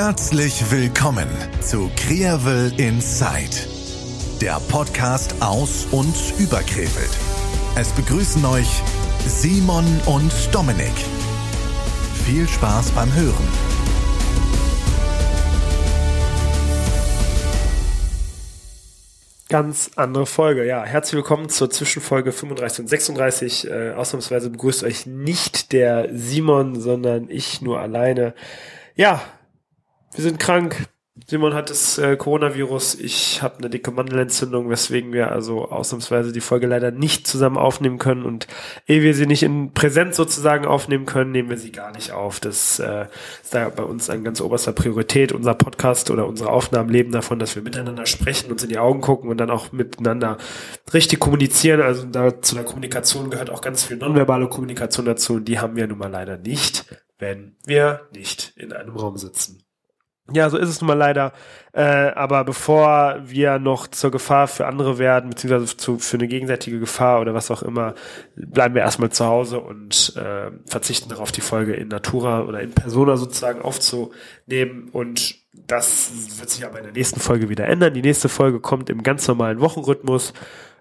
Herzlich willkommen zu Krevel Inside, der Podcast aus und über Krefeld. Es begrüßen euch Simon und Dominik. Viel Spaß beim Hören. Ganz andere Folge, ja. Herzlich willkommen zur Zwischenfolge 35 und 36. Äh, ausnahmsweise begrüßt euch nicht der Simon, sondern ich nur alleine. Ja, wir sind krank. Simon hat das äh, Coronavirus, ich habe eine dicke Mandelentzündung, weswegen wir also ausnahmsweise die Folge leider nicht zusammen aufnehmen können und ehe wir sie nicht in Präsenz sozusagen aufnehmen können, nehmen wir sie gar nicht auf. Das äh, ist da bei uns an ganz oberster Priorität. Unser Podcast oder unsere Aufnahmen leben davon, dass wir miteinander sprechen, uns in die Augen gucken und dann auch miteinander richtig kommunizieren. Also da zu der Kommunikation gehört auch ganz viel nonverbale Kommunikation dazu und die haben wir nun mal leider nicht, wenn wir nicht in einem Raum sitzen. Ja, so ist es nun mal leider. Äh, aber bevor wir noch zur Gefahr für andere werden, beziehungsweise zu, für eine gegenseitige Gefahr oder was auch immer, bleiben wir erstmal zu Hause und äh, verzichten darauf, die Folge in Natura oder in Persona sozusagen aufzunehmen. Und das wird sich aber in der nächsten Folge wieder ändern. Die nächste Folge kommt im ganz normalen Wochenrhythmus.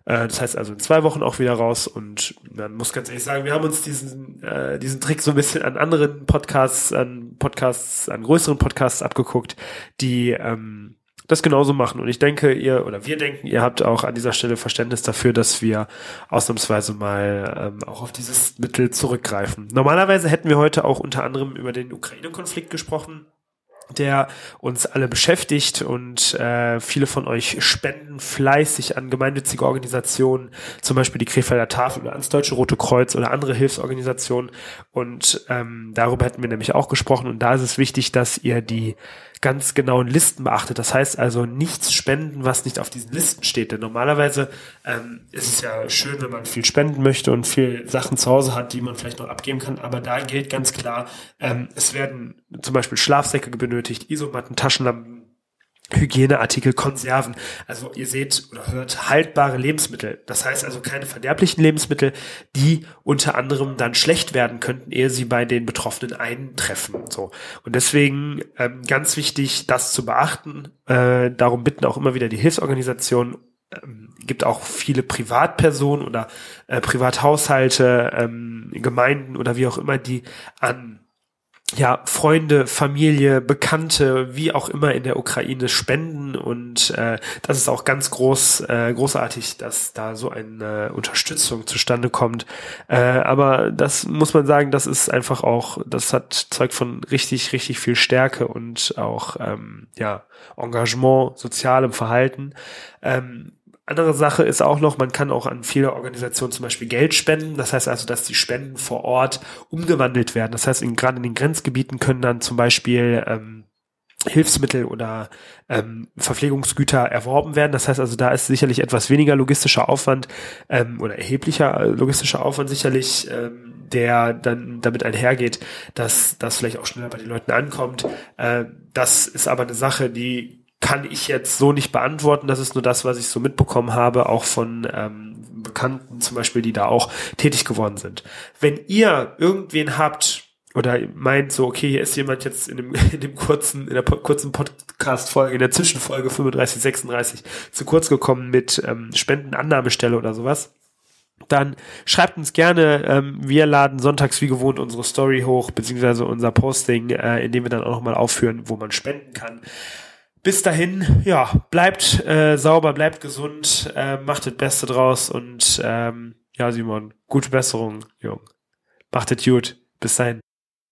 Äh, das heißt also in zwei Wochen auch wieder raus und man muss ganz ehrlich sagen, wir haben uns diesen, äh, diesen Trick so ein bisschen an anderen Podcasts, an Podcasts, an größeren Podcasts abgeguckt, die ähm, das genauso machen. Und ich denke, ihr oder wir denken, ihr habt auch an dieser Stelle Verständnis dafür, dass wir ausnahmsweise mal ähm, auch auf dieses Mittel zurückgreifen. Normalerweise hätten wir heute auch unter anderem über den Ukraine-Konflikt gesprochen der uns alle beschäftigt und äh, viele von euch spenden fleißig an gemeinnützige Organisationen, zum Beispiel die Krefelder Tafel oder ans Deutsche Rote Kreuz oder andere Hilfsorganisationen. Und ähm, darüber hätten wir nämlich auch gesprochen. Und da ist es wichtig, dass ihr die ganz genauen Listen beachtet. Das heißt also nichts spenden, was nicht auf diesen Listen steht. Denn normalerweise ähm, ist es ja schön, wenn man viel spenden möchte und viel Sachen zu Hause hat, die man vielleicht noch abgeben kann. Aber da gilt ganz klar, ähm, es werden zum Beispiel Schlafsäcke benötigt, Isomatten, Taschenlampen, Hygieneartikel, Konserven. Also ihr seht oder hört haltbare Lebensmittel. Das heißt also keine verderblichen Lebensmittel, die unter anderem dann schlecht werden könnten, ehe sie bei den Betroffenen eintreffen. So und deswegen ähm, ganz wichtig, das zu beachten. Äh, darum bitten auch immer wieder die Hilfsorganisationen. Ähm, gibt auch viele Privatpersonen oder äh, Privathaushalte, ähm, Gemeinden oder wie auch immer, die an ja, Freunde, Familie, Bekannte, wie auch immer in der Ukraine spenden und äh, das ist auch ganz groß, äh, großartig, dass da so eine Unterstützung zustande kommt. Äh, aber das muss man sagen, das ist einfach auch, das hat zeugt von richtig, richtig viel Stärke und auch ähm, ja Engagement, sozialem Verhalten. Ähm, andere Sache ist auch noch, man kann auch an viele Organisationen zum Beispiel Geld spenden. Das heißt also, dass die Spenden vor Ort umgewandelt werden. Das heißt, in, gerade in den Grenzgebieten können dann zum Beispiel ähm, Hilfsmittel oder ähm, Verpflegungsgüter erworben werden. Das heißt also, da ist sicherlich etwas weniger logistischer Aufwand ähm, oder erheblicher äh, logistischer Aufwand sicherlich, ähm, der dann damit einhergeht, dass das vielleicht auch schneller bei den Leuten ankommt. Äh, das ist aber eine Sache, die kann ich jetzt so nicht beantworten. Das ist nur das, was ich so mitbekommen habe, auch von ähm, Bekannten zum Beispiel, die da auch tätig geworden sind. Wenn ihr irgendwen habt oder meint so, okay, hier ist jemand jetzt in dem, in dem kurzen, in der kurzen Podcast-Folge, in der Zwischenfolge 35, 36 zu kurz gekommen mit ähm, Spendenannahmestelle oder sowas, dann schreibt uns gerne. Ähm, wir laden sonntags wie gewohnt unsere Story hoch, beziehungsweise unser Posting, äh, in dem wir dann auch nochmal aufführen, wo man spenden kann. Bis dahin, ja, bleibt äh, sauber, bleibt gesund, äh, macht das Beste draus und ähm, ja, Simon, gute Besserung, Jung. Macht es gut. Bis dahin.